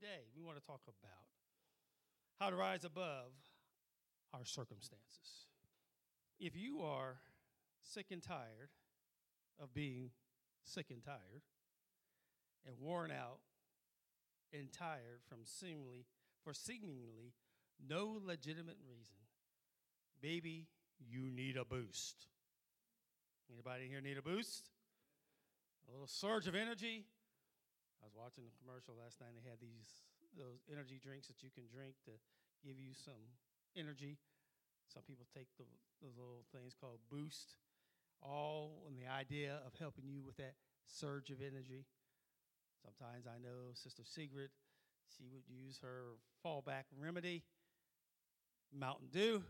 today we want to talk about how to rise above our circumstances. If you are sick and tired of being sick and tired and worn out and tired from seemingly for seemingly no legitimate reason, maybe you need a boost. Anybody here need a boost? A little surge of energy. I was watching the commercial last night. They had these those energy drinks that you can drink to give you some energy. Some people take the, those little things called Boost, all in the idea of helping you with that surge of energy. Sometimes I know Sister Sigrid, she would use her fallback remedy, Mountain Dew,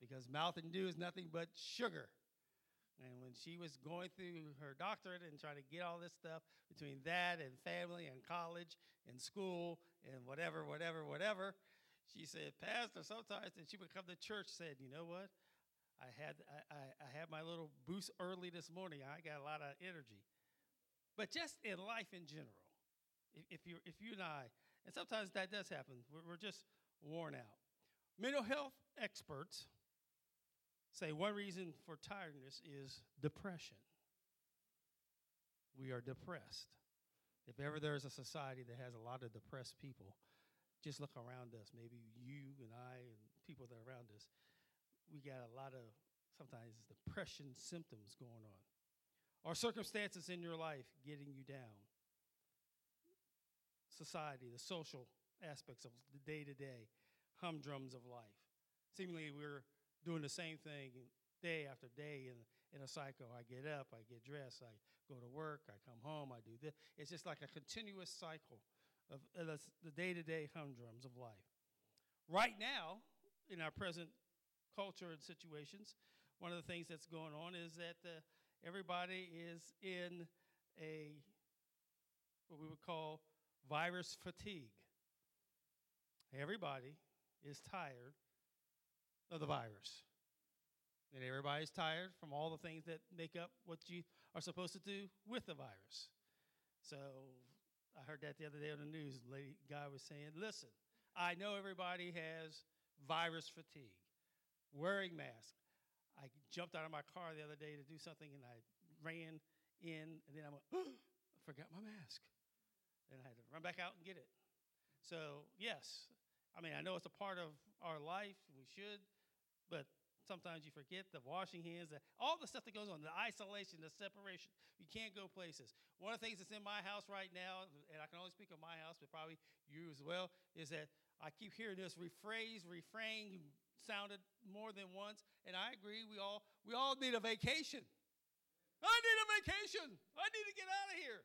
because Mountain Dew is nothing but sugar. And when she was going through her doctorate and trying to get all this stuff between that and family and college and school and whatever, whatever, whatever, she said, Pastor, sometimes, and she would come to church said, you know what? I had, I, I had my little boost early this morning. I got a lot of energy. But just in life in general, if, you, if you and I, and sometimes that does happen, we're, we're just worn out. Mental health experts say one reason for tiredness is depression. We are depressed. If ever there's a society that has a lot of depressed people, just look around us. Maybe you and I and people that are around us, we got a lot of sometimes depression symptoms going on. Or circumstances in your life getting you down. Society, the social aspects of the day to day humdrums of life. Seemingly, we're doing the same thing day after day in, in a cycle. I get up, I get dressed, I go to work, I come home, I do this. It's just like a continuous cycle of the day to day humdrums of life. Right now, in our present culture and situations, one of the things that's going on is that everybody is in a what we would call virus fatigue. Everybody is tired of the virus. And everybody's tired from all the things that make up what you are supposed to do with the virus. So I heard that the other day on the news. Lady guy was saying, listen, I know everybody has virus fatigue, wearing masks. I jumped out of my car the other day to do something and I ran in and then I went, oh, I forgot my mask. And I had to run back out and get it. So, yes, I mean, I know it's a part of our life, we should, but sometimes you forget the washing hands, the, all the stuff that goes on, the isolation, the separation. You can't go places. One of the things that's in my house right now, and I can only speak of my house, but probably you as well, is that I keep hearing this rephrase, refrain sounded more than once, and I agree. We all we all need a vacation. I need a vacation. I need to get out of here.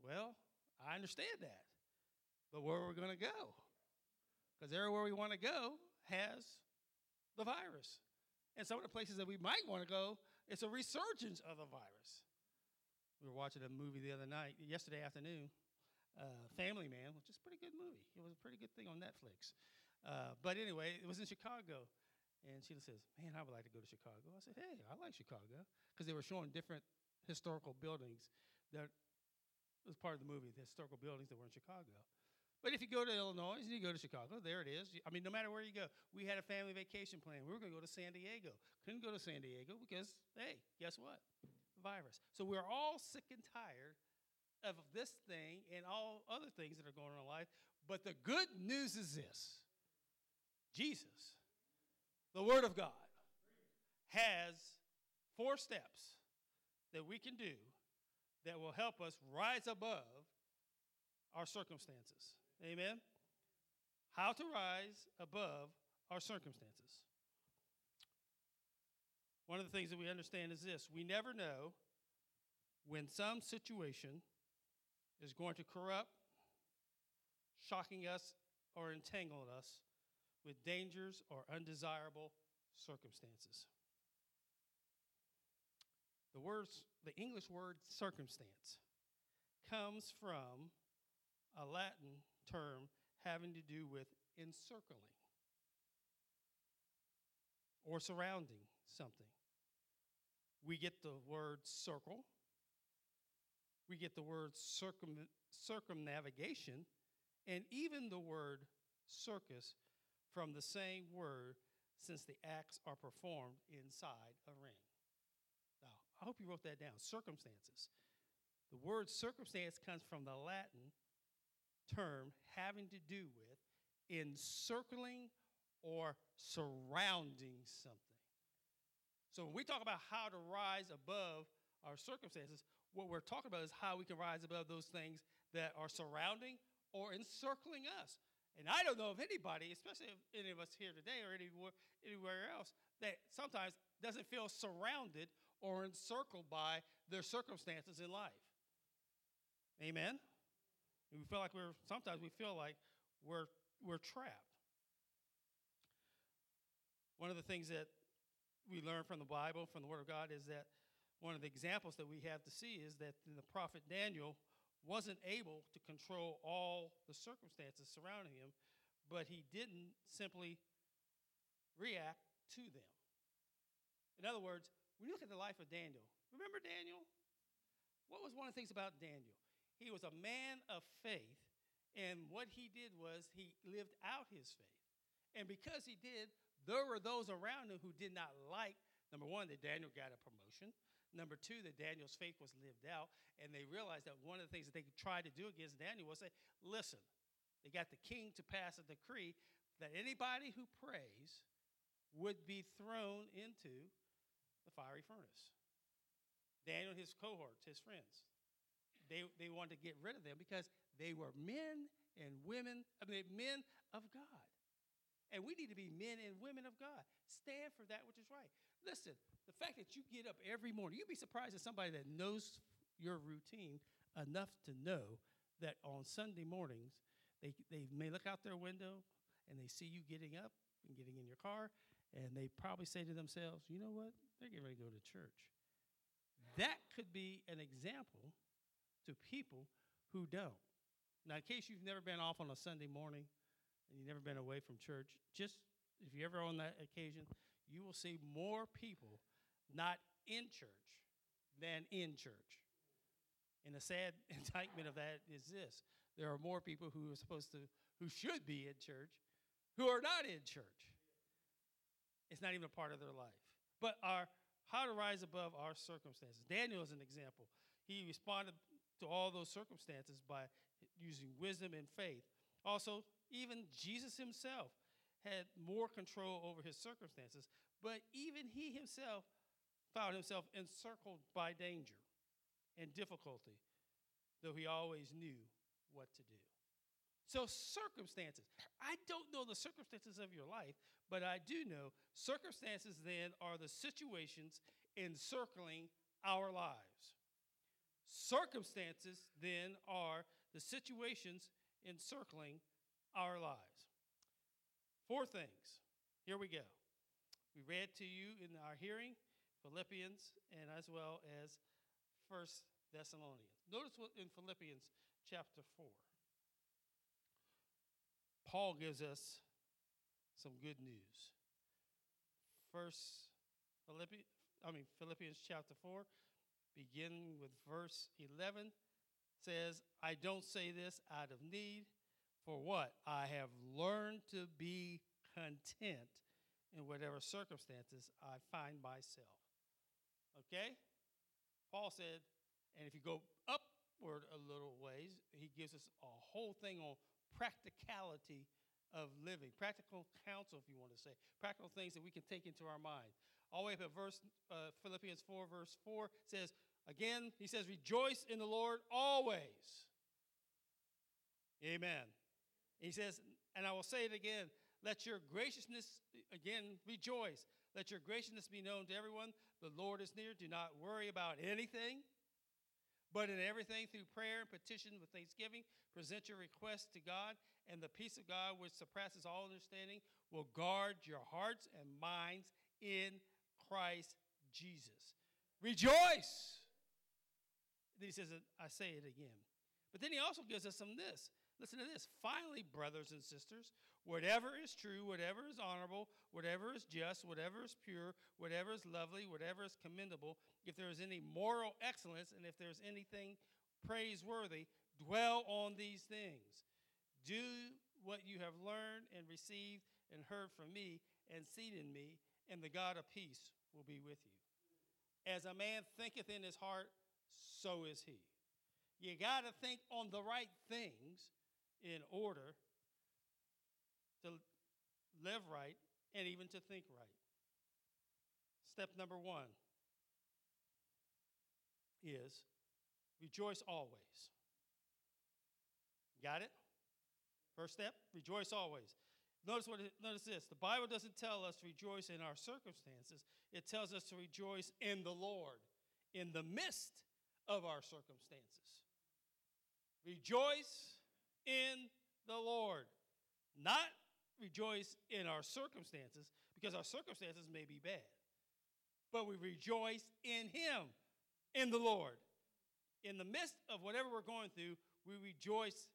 Well, I understand that, but where are we going to go? Because everywhere we want to go has the virus. And some of the places that we might want to go, it's a resurgence of the virus. We were watching a movie the other night, yesterday afternoon, uh, Family Man, which is a pretty good movie. It was a pretty good thing on Netflix. Uh, but anyway, it was in Chicago. And Sheila says, Man, I would like to go to Chicago. I said, Hey, I like Chicago. Because they were showing different historical buildings that was part of the movie, the historical buildings that were in Chicago. But if you go to Illinois and you go to Chicago, there it is. I mean, no matter where you go, we had a family vacation plan. We were going to go to San Diego. Couldn't go to San Diego because, hey, guess what? virus. So we're all sick and tired of this thing and all other things that are going on in life. But the good news is this Jesus, the Word of God, has four steps that we can do that will help us rise above our circumstances. Amen? How to rise above our circumstances. One of the things that we understand is this we never know when some situation is going to corrupt, shocking us, or entangling us with dangers or undesirable circumstances. The words, the English word circumstance comes from a Latin term having to do with encircling or surrounding something. We get the word circle, we get the word circum, circumnavigation, and even the word circus from the same word, since the acts are performed inside a ring. Now, I hope you wrote that down circumstances. The word circumstance comes from the Latin term having to do with encircling or surrounding something. So when we talk about how to rise above our circumstances, what we're talking about is how we can rise above those things that are surrounding or encircling us. And I don't know if anybody, especially if any of us here today or anywhere, anywhere else, that sometimes doesn't feel surrounded or encircled by their circumstances in life. Amen? And we feel like we're, sometimes we feel like we're, we're trapped. One of the things that we learn from the Bible, from the Word of God, is that one of the examples that we have to see is that the prophet Daniel wasn't able to control all the circumstances surrounding him, but he didn't simply react to them. In other words, when you look at the life of Daniel, remember Daniel? What was one of the things about Daniel? He was a man of faith, and what he did was he lived out his faith. And because he did, there were those around him who did not like, number one, that Daniel got a promotion. Number two, that Daniel's faith was lived out, and they realized that one of the things that they tried to do against Daniel was say, listen, they got the king to pass a decree that anybody who prays would be thrown into the fiery furnace. Daniel, his cohorts, his friends, they, they wanted to get rid of them because they were men and women, I mean, men of God. And we need to be men and women of God. Stand for that which is right. Listen, the fact that you get up every morning, you'd be surprised at somebody that knows your routine enough to know that on Sunday mornings, they, they may look out their window and they see you getting up and getting in your car, and they probably say to themselves, you know what? They're getting ready to go to church. That could be an example to people who don't. Now, in case you've never been off on a Sunday morning and you've never been away from church, just if you're ever on that occasion, you will see more people not in church than in church. And the sad indictment of that is this there are more people who are supposed to, who should be in church, who are not in church. It's not even a part of their life. But our how to rise above our circumstances. Daniel is an example. He responded to all those circumstances by using wisdom and faith. Also, even Jesus himself had more control over his circumstances, but even he himself found himself encircled by danger and difficulty, though he always knew what to do. So, circumstances. I don't know the circumstances of your life, but I do know circumstances then are the situations encircling our lives. Circumstances then are the situations encircling our lives. Four things. Here we go. We read to you in our hearing Philippians and as well as First Thessalonians. Notice what in Philippians chapter 4. Paul gives us some good news. First Philippians, I mean Philippians chapter 4, beginning with verse 11, says, I don't say this out of need, for what? I have learned to be content in whatever circumstances I find myself. Okay? Paul said, and if you go upward a little ways, he gives us a whole thing on practicality of living, practical counsel, if you want to say, practical things that we can take into our mind. All the way up at verse uh, Philippians 4, verse 4 says, again, he says, rejoice in the Lord always. Amen. He says, and I will say it again, let your graciousness, again, rejoice. Let your graciousness be known to everyone. The Lord is near. Do not worry about anything, but in everything through prayer and petition with thanksgiving, present your requests to God, and the peace of God, which surpasses all understanding, will guard your hearts and minds in Christ Jesus. Rejoice. Then he says, I say it again. But then he also gives us some this. Listen to this. Finally, brothers and sisters, whatever is true, whatever is honorable, whatever is just, whatever is pure, whatever is lovely, whatever is commendable, if there is any moral excellence and if there's anything praiseworthy, dwell on these things. Do what you have learned and received and heard from me and seen in me, and the God of peace will be with you. As a man thinketh in his heart, so is he. You got to think on the right things in order to live right and even to think right. Step number one is rejoice always. Got it? First step, rejoice always. Notice what it, notice this. The Bible doesn't tell us to rejoice in our circumstances. It tells us to rejoice in the Lord in the midst of our circumstances. Rejoice in the Lord. Not rejoice in our circumstances because our circumstances may be bad. But we rejoice in him, in the Lord. In the midst of whatever we're going through, we rejoice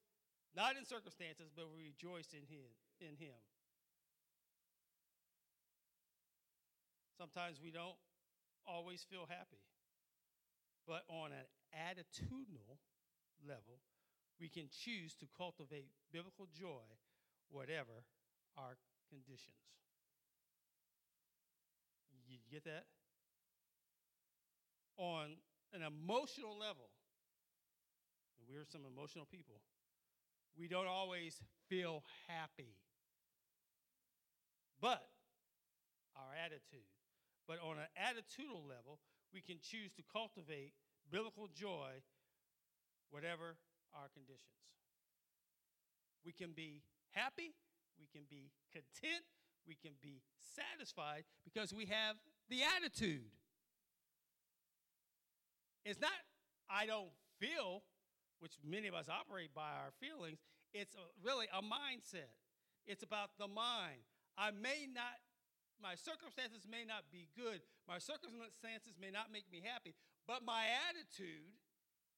not in circumstances, but we rejoice in him, in him. Sometimes we don't always feel happy. But on an attitudinal level, we can choose to cultivate biblical joy, whatever our conditions. You get that? On an emotional level, and we're some emotional people, we don't always feel happy. But our attitude. But on an attitudinal level, we can choose to cultivate biblical joy, whatever our conditions. We can be happy, we can be content, we can be satisfied because we have the attitude. It's not, I don't feel, which many of us operate by our feelings. It's really a mindset. It's about the mind. I may not my circumstances may not be good. My circumstances may not make me happy. But my attitude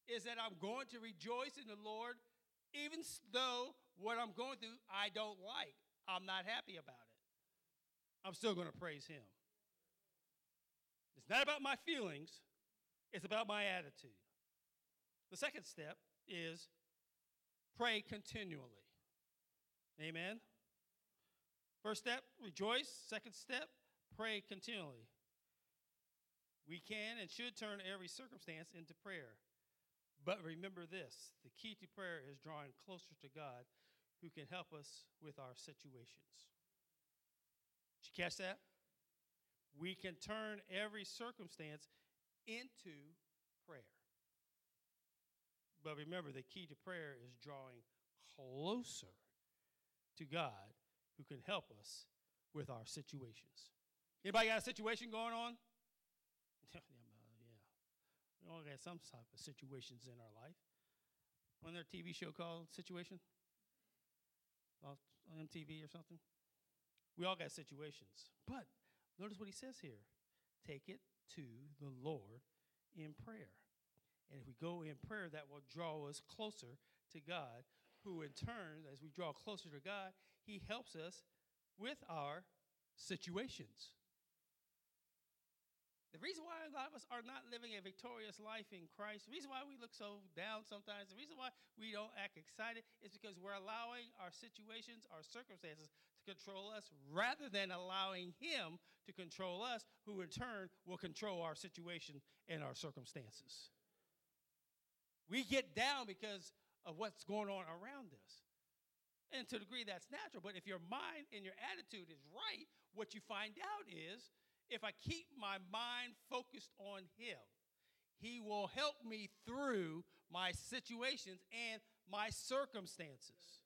is that I'm going to rejoice in the Lord, even though what I'm going through I don't like. I'm not happy about it. I'm still going to praise Him. It's not about my feelings, it's about my attitude. The second step is pray continually. Amen. First step, rejoice. Second step, pray continually. We can and should turn every circumstance into prayer. But remember this the key to prayer is drawing closer to God who can help us with our situations. Did you catch that? We can turn every circumstance into prayer. But remember, the key to prayer is drawing closer to God who can help us with our situations. Anybody got a situation going on? yeah. We all got some type of situations in our life. Wasn't there a TV show called Situation? On MTV or something? We all got situations. But notice what he says here take it to the Lord in prayer. And if we go in prayer, that will draw us closer to God who in turn, as we draw closer to God, He helps us with our situations. The reason why a lot of us are not living a victorious life in Christ, the reason why we look so down sometimes, the reason why we don't act excited is because we're allowing our situations, our circumstances to control us rather than allowing Him to control us, who in turn will control our situation and our circumstances. We get down because of what's going on around us. And to a degree, that's natural. But if your mind and your attitude is right, what you find out is if I keep my mind focused on Him, He will help me through my situations and my circumstances.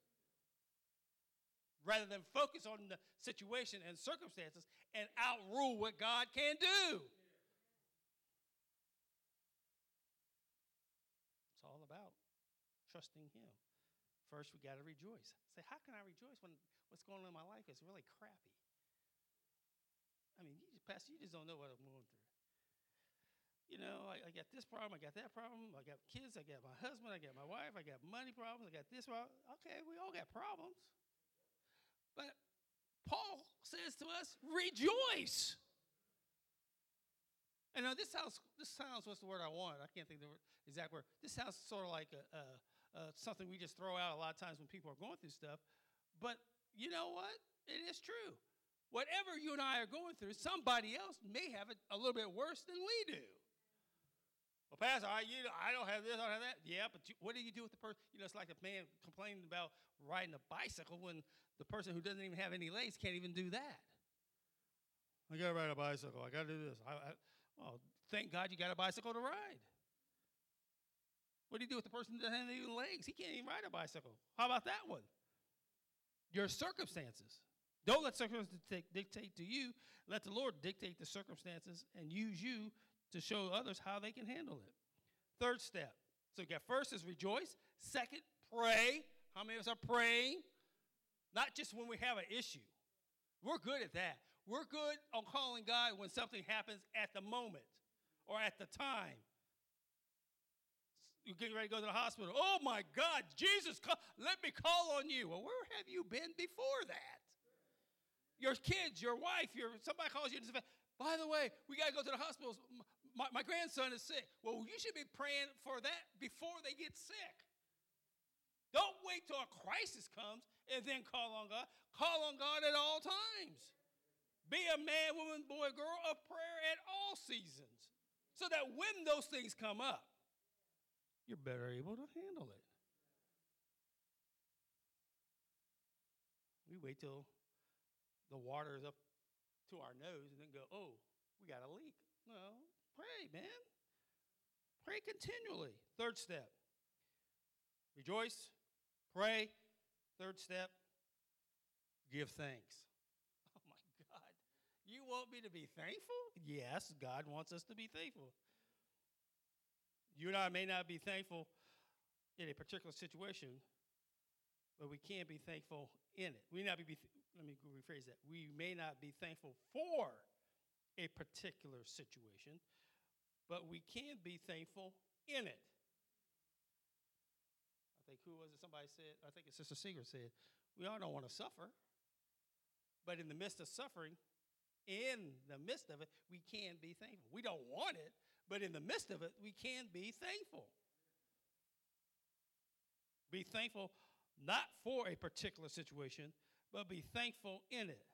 Rather than focus on the situation and circumstances and outrule what God can do. It's all about trusting Him. First, we got to rejoice. Say, how can I rejoice when what's going on in my life is really crappy? I mean, you just, Pastor, you just don't know what I'm going through. You know, I, I, got this problem, I got that problem, I got kids, I got my husband, I got my wife, I got money problems, I got this problem. Okay, we all got problems. But Paul says to us, rejoice. And now this sounds, this sounds, what's the word I want? I can't think of the exact word. This sounds sort of like a, a uh, something we just throw out a lot of times when people are going through stuff. But you know what? It is true. Whatever you and I are going through, somebody else may have it a little bit worse than we do. Well, Pastor, I, you, I don't have this, I don't have that. Yeah, but you, what do you do with the person? You know, it's like a man complaining about riding a bicycle when the person who doesn't even have any legs can't even do that. I got to ride a bicycle. I got to do this. I, I, well, thank God you got a bicycle to ride. What do you do with the person that doesn't have any legs? He can't even ride a bicycle. How about that one? Your circumstances. Don't let circumstances dictate to you. Let the Lord dictate the circumstances and use you to show others how they can handle it. Third step. So you got first is rejoice. Second, pray. How many of us are praying? Not just when we have an issue. We're good at that. We're good on calling God when something happens at the moment or at the time. You're getting ready to go to the hospital. Oh my God, Jesus, call, let me call on you. Well, where have you been before that? your kids, your wife, your somebody calls you and by the way, we got to go to the hospital. My, my grandson is sick. Well, you should be praying for that before they get sick. Don't wait till a crisis comes and then call on God. Call on God at all times. Be a man, woman, boy, girl of prayer at all seasons so that when those things come up, you're better able to handle it. We wait till the water is up to our nose and then go, oh, we got a leak. No, pray, man. Pray continually. Third step rejoice, pray. Third step give thanks. Oh my God. You want me to be thankful? Yes, God wants us to be thankful. You and I may not be thankful in a particular situation, but we can be thankful in it. We not be let me rephrase that. We may not be thankful for a particular situation, but we can be thankful in it. I think who was it? Somebody said. I think it's Sister Seeger said, "We all don't want to suffer, but in the midst of suffering, in the midst of it, we can be thankful. We don't want it, but in the midst of it, we can be thankful. Be thankful not for a particular situation, but be thankful in it.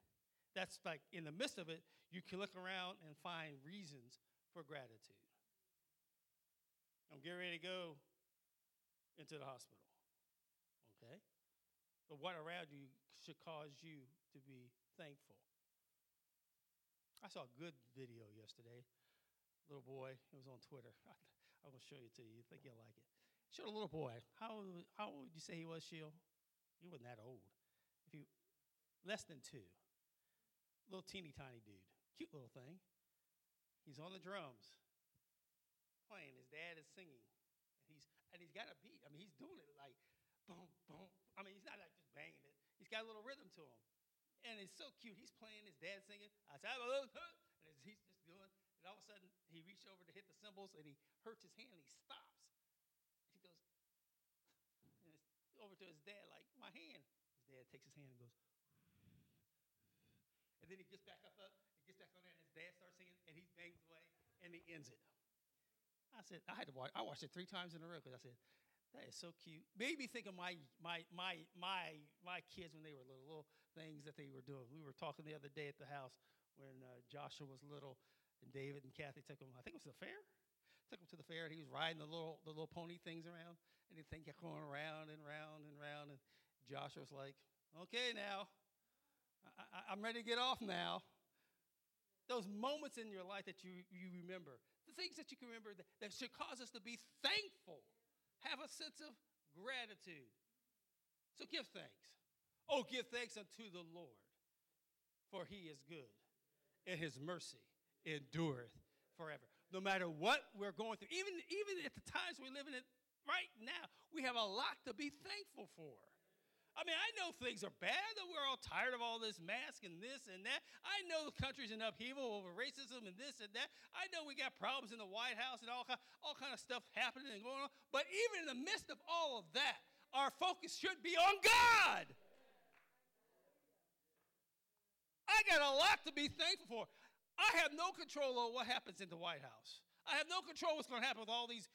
That's like in the midst of it, you can look around and find reasons for gratitude. I'm getting ready to go into the hospital. Okay? But what around you should cause you to be thankful. I saw a good video yesterday. Little boy, it was on Twitter. I'm to show you to you. I think you'll like it. Showed a little boy. How, how old would you say he was, Sheil? He wasn't that old. If you less than two. Little teeny tiny dude, cute little thing. He's on the drums, playing. His dad is singing, and he's and he's got a beat. I mean, he's doing it like boom, boom. I mean, he's not like just banging it. He's got a little rhythm to him, and it's so cute. He's playing. His dad singing. I said, and he's just. And all of a sudden, he reached over to hit the cymbals, and he hurts his hand. and He stops. He goes, and over to his dad, like my hand. His dad takes his hand and goes and then he gets back up, up he gets back on there, and his dad starts singing, and he bangs away, and he ends it. I said, I had to watch. I watched it three times in a row because I said, that is so cute. Made me think of my my my my my kids when they were little, little things that they were doing. We were talking the other day at the house when uh, Joshua was little, and David and Kathy took him. I think it was the fair. Took him to the fair, and he was riding the little the little pony things around, and the thing kept going around and round and round. And Joshua was like, "Okay, now I, am ready to get off now. Those moments in your life that you, you remember, the things that you can remember that, that should cause us to be thankful, have a sense of gratitude. So give thanks. Oh, give thanks unto the Lord, for he is good, and his mercy endureth forever. No matter what we're going through, even, even at the times we're living in right now, we have a lot to be thankful for. I mean, I know things are bad, that we're all tired of all this mask and this and that. I know the country's in upheaval over racism and this and that. I know we got problems in the White House and all, all kind of stuff happening and going on. But even in the midst of all of that, our focus should be on God. I got a lot to be thankful for. I have no control over what happens in the White House. I have no control what's going to happen with all these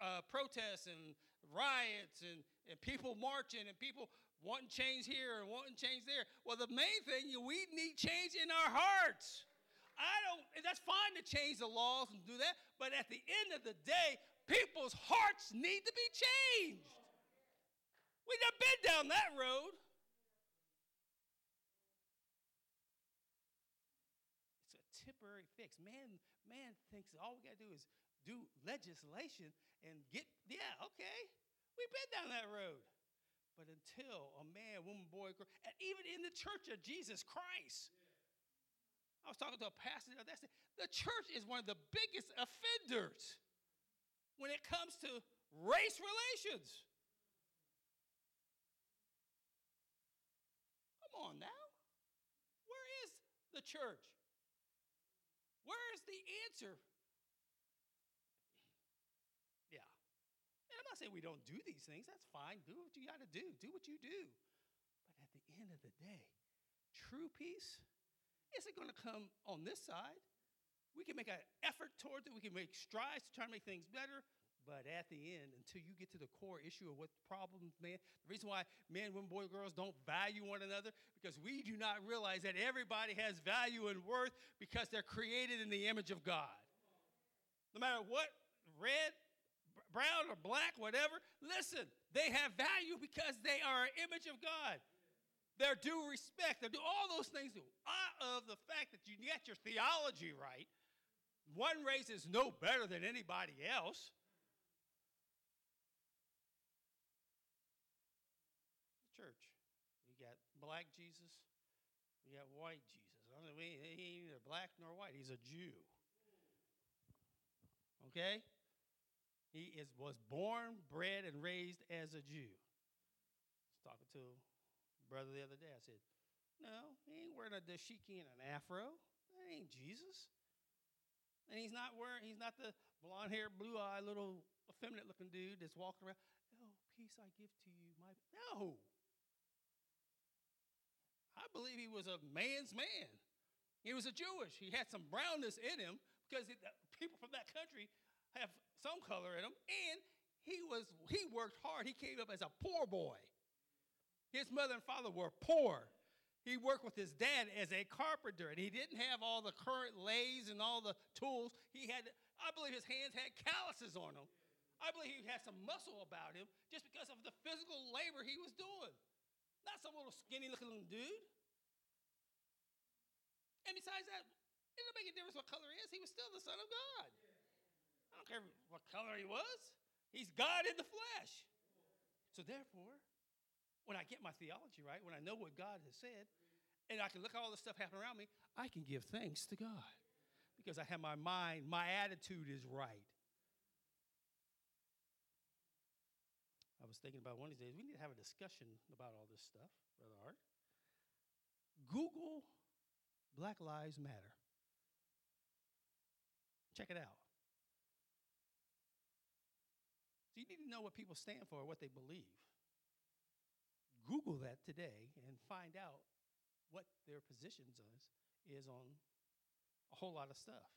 uh, protests and riots and, and people marching and people wanting change here and wanting change there. Well, the main thing we need change in our hearts. I don't, and that's fine to change the laws and do that, but at the end of the day, people's hearts need to be changed. We've been down that road. It's a Man, man thinks all we got to do is do legislation and get, yeah, okay. We've been down that road. But until a man, woman, boy, girl, and even in the church of Jesus Christ, I was talking to a pastor the other day. The church is one of the biggest offenders when it comes to race relations. Come on now. Where is the church? Where is the answer? Yeah. And I'm not saying we don't do these things. That's fine. Do what you got to do. Do what you do. But at the end of the day, true peace isn't going to come on this side. We can make an effort towards it, we can make strides to try to make things better. But at the end, until you get to the core issue of what the problem, man, the reason why men, women, boys, girls don't value one another, because we do not realize that everybody has value and worth because they're created in the image of God. No matter what, red, brown, or black, whatever, listen, they have value because they are an image of God They're due respect, their due, all those things out of the fact that you get your theology right. One race is no better than anybody else. Church, you got black Jesus, we got white Jesus. I mean, he ain't either black nor white. He's a Jew. Okay? He is was born, bred, and raised as a Jew. I was talking to brother the other day. I said, No, he ain't wearing a dashiki and an afro. That ain't Jesus. And he's not wearing, he's not the blonde haired, blue eyed, little effeminate looking dude that's walking around. Oh, peace I give to you. My no. I believe he was a man's man. He was a Jewish. He had some brownness in him because it, people from that country have some color in them. And he was he worked hard. He came up as a poor boy. His mother and father were poor. He worked with his dad as a carpenter, and he didn't have all the current lathes and all the tools. He had, I believe his hands had calluses on them. I believe he had some muscle about him just because of the physical labor he was doing. Not some little skinny looking dude. And besides that, it didn't make a difference what color he is. He was still the Son of God. I don't care what color he was. He's God in the flesh. So therefore, when I get my theology right, when I know what God has said, and I can look at all the stuff happening around me, I can give thanks to God because I have my mind, my attitude is right. I was thinking about one of these days, we need to have a discussion about all this stuff, Brother Art. Google Black Lives Matter. Check it out. So you need to know what people stand for, what they believe. Google that today and find out what their positions is, is on a whole lot of stuff.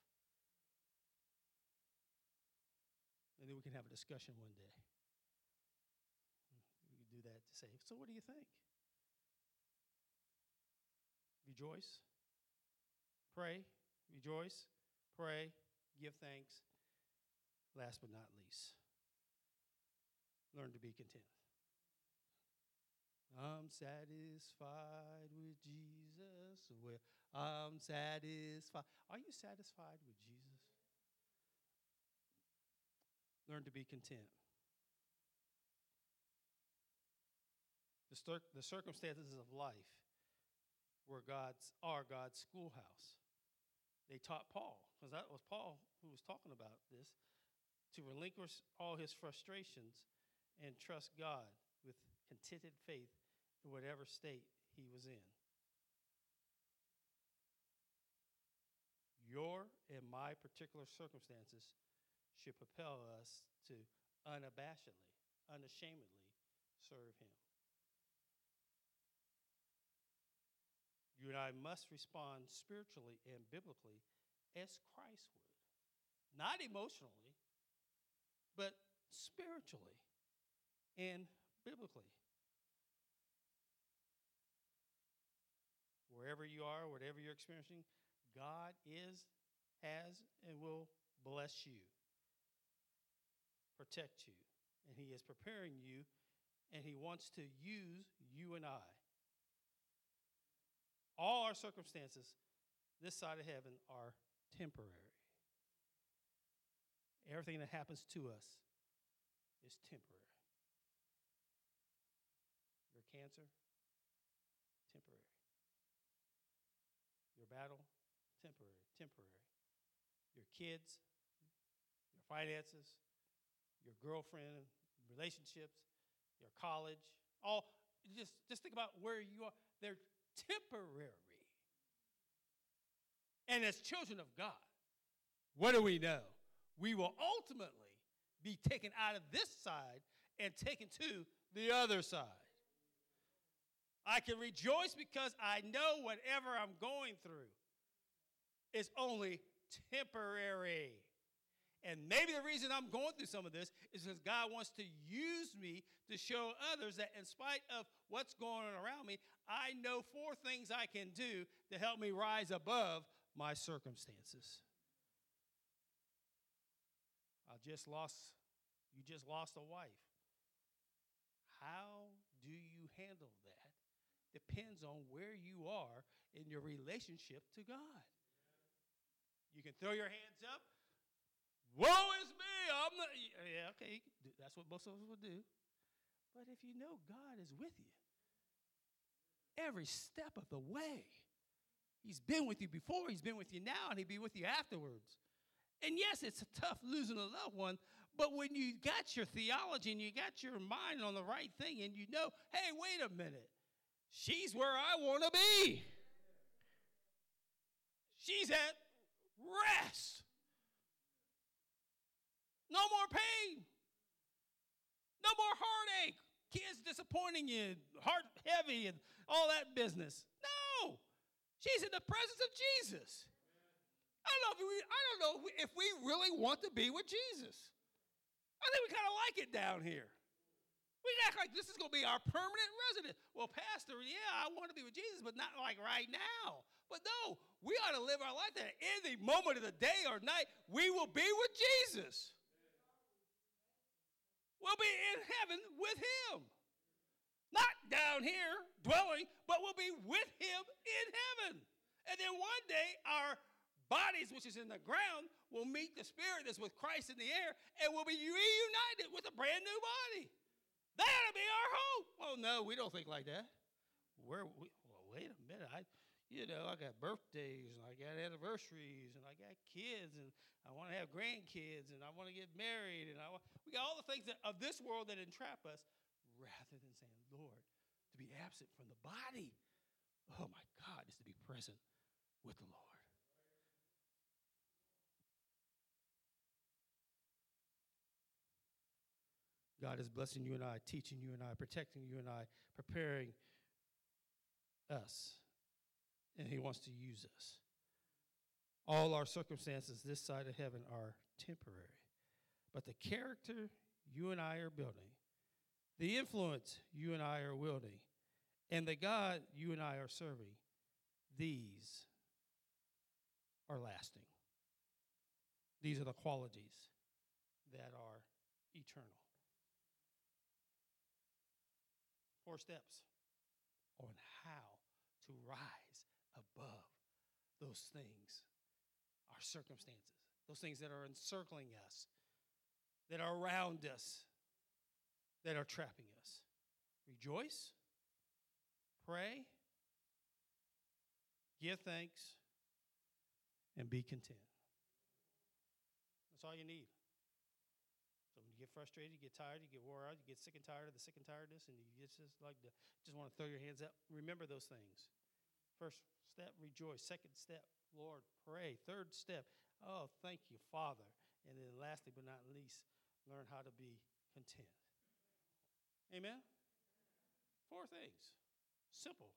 And then we can have a discussion one day. We can do that to say, so what do you think? Rejoice, pray, rejoice, pray, give thanks. Last but not least, learn to be content. I'm satisfied with Jesus. Well, I'm satisfied. Are you satisfied with Jesus? Learn to be content. The, cir- the circumstances of life were God's are God's schoolhouse. They taught Paul, because that was Paul who was talking about this, to relinquish all his frustrations and trust God with contented faith in whatever state he was in. Your and my particular circumstances should propel us to unabashedly, unashamedly serve him. You and I must respond spiritually and biblically as Christ would. Not emotionally, but spiritually. and biblically. Wherever you are, whatever you're experiencing, God is, has, and will bless you, protect you, and He is preparing you, and He wants to use you and I. All our circumstances this side of heaven are temporary. Everything that happens to us is temporary. Your cancer, temporary. Your battle, temporary, temporary. Your kids, your finances, your girlfriend, relationships, your college, all just just think about where you are. They're temporary. And as children of God, what do we know? We will ultimately be taken out of this side and taken to the other side. I can rejoice because I know whatever I'm going through is only temporary. And maybe the reason I'm going through some of this is because God wants to use me to show others that, in spite of what's going on around me, I know four things I can do to help me rise above my circumstances. I just lost, you just lost a wife. How do you handle that? Depends on where you are in your relationship to God. You can throw your hands up. Woe is me. I'm not. Oh, yeah, okay. That's what most of us would do. But if you know God is with you every step of the way, He's been with you before, He's been with you now, and He'll be with you afterwards. And yes, it's tough losing a loved one, but when you got your theology and you got your mind on the right thing, and you know, hey, wait a minute, she's where I want to be. She's at rest. No more pain. No more heartache. Kids disappointing you, heart heavy, and all that business. No. She's in the presence of Jesus. I don't know if we, I don't know if we really want to be with Jesus. I think we kind of like it down here. We act like this is going to be our permanent residence. Well, Pastor, yeah, I want to be with Jesus, but not like right now. But no, we ought to live our life that any moment of the day or night, we will be with Jesus. We'll be in heaven with him. Not down here dwelling, but we'll be with him in heaven. And then one day our bodies, which is in the ground, will meet the spirit that's with Christ in the air, and we'll be reunited with a brand new body. That'll be our hope. Oh no, we don't think like that. Where we, well, wait a minute. I you know, I got birthdays and I got anniversaries and I got kids and I want to have grandkids and I want to get married and I want, we got all the things that, of this world that entrap us rather than saying, Lord, to be absent from the body. Oh my God, is to be present with the Lord. God is blessing you and I, teaching you and I, protecting you and I, preparing us, and He wants to use us. All our circumstances this side of heaven are temporary, but the character you and I are building the influence you and I are wielding, and the God you and I are serving, these are lasting. These are the qualities that are eternal. Four steps on how to rise above those things, our circumstances, those things that are encircling us, that are around us, that are trapping us. Rejoice, pray, give thanks, and be content. That's all you need. So when you get frustrated, you get tired, you get wore out, you get sick and tired of the sick and tiredness, and you just like to just want to throw your hands up. Remember those things. First step, rejoice. Second step, Lord, pray. Third step, oh, thank you, Father. And then lastly but not least, learn how to be content. Amen? Four things. Simple.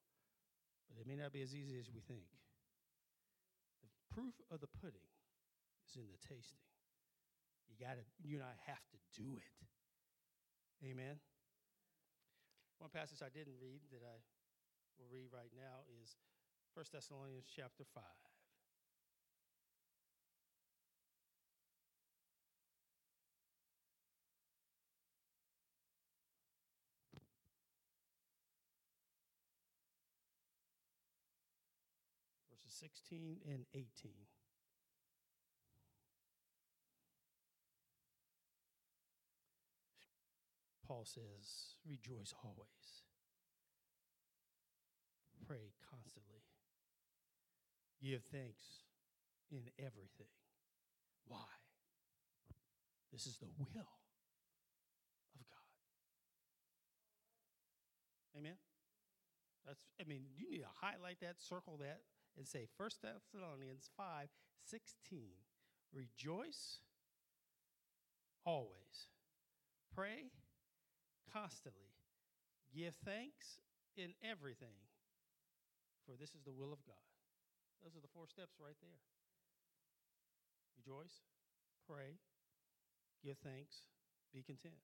But it may not be as easy as we think. The proof of the pudding is in the tasting. You gotta, you and I have to do it. Amen. One passage I didn't read that I will read right now is 1 Thessalonians chapter 5. Verses 16 and 18. Paul says, rejoice always. Pray constantly. Give thanks in everything. Why? This is the will of God. Amen? That's, I mean, you need to highlight that, circle that, and say 1 Thessalonians 5 16. Rejoice always. Pray constantly. Give thanks in everything, for this is the will of God. Those are the four steps right there. Rejoice, pray, give thanks, be content.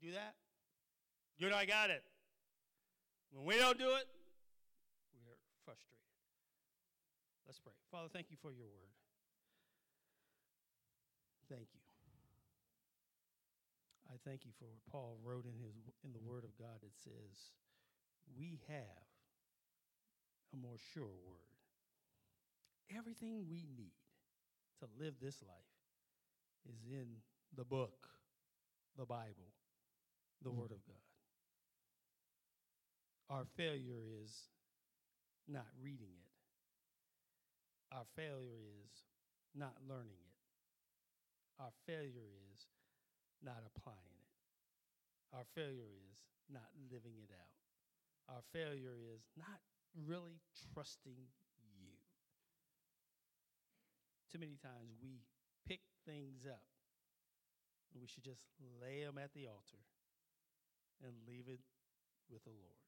Do that. You Good, I got it. When we don't do it, we're frustrated. Let's pray. Father, thank you for your word. Thank you. I thank you for what Paul wrote in his in the Word of God that says, "We have a more sure word. Everything we need to live this life is in the book, the Bible, the hmm. Word of God. Our failure is not reading it. Our failure is not learning it. Our failure is not applying it. Our failure is not living it out. Our failure is not really trusting you. Too many times we pick things up and we should just lay them at the altar and leave it with the Lord.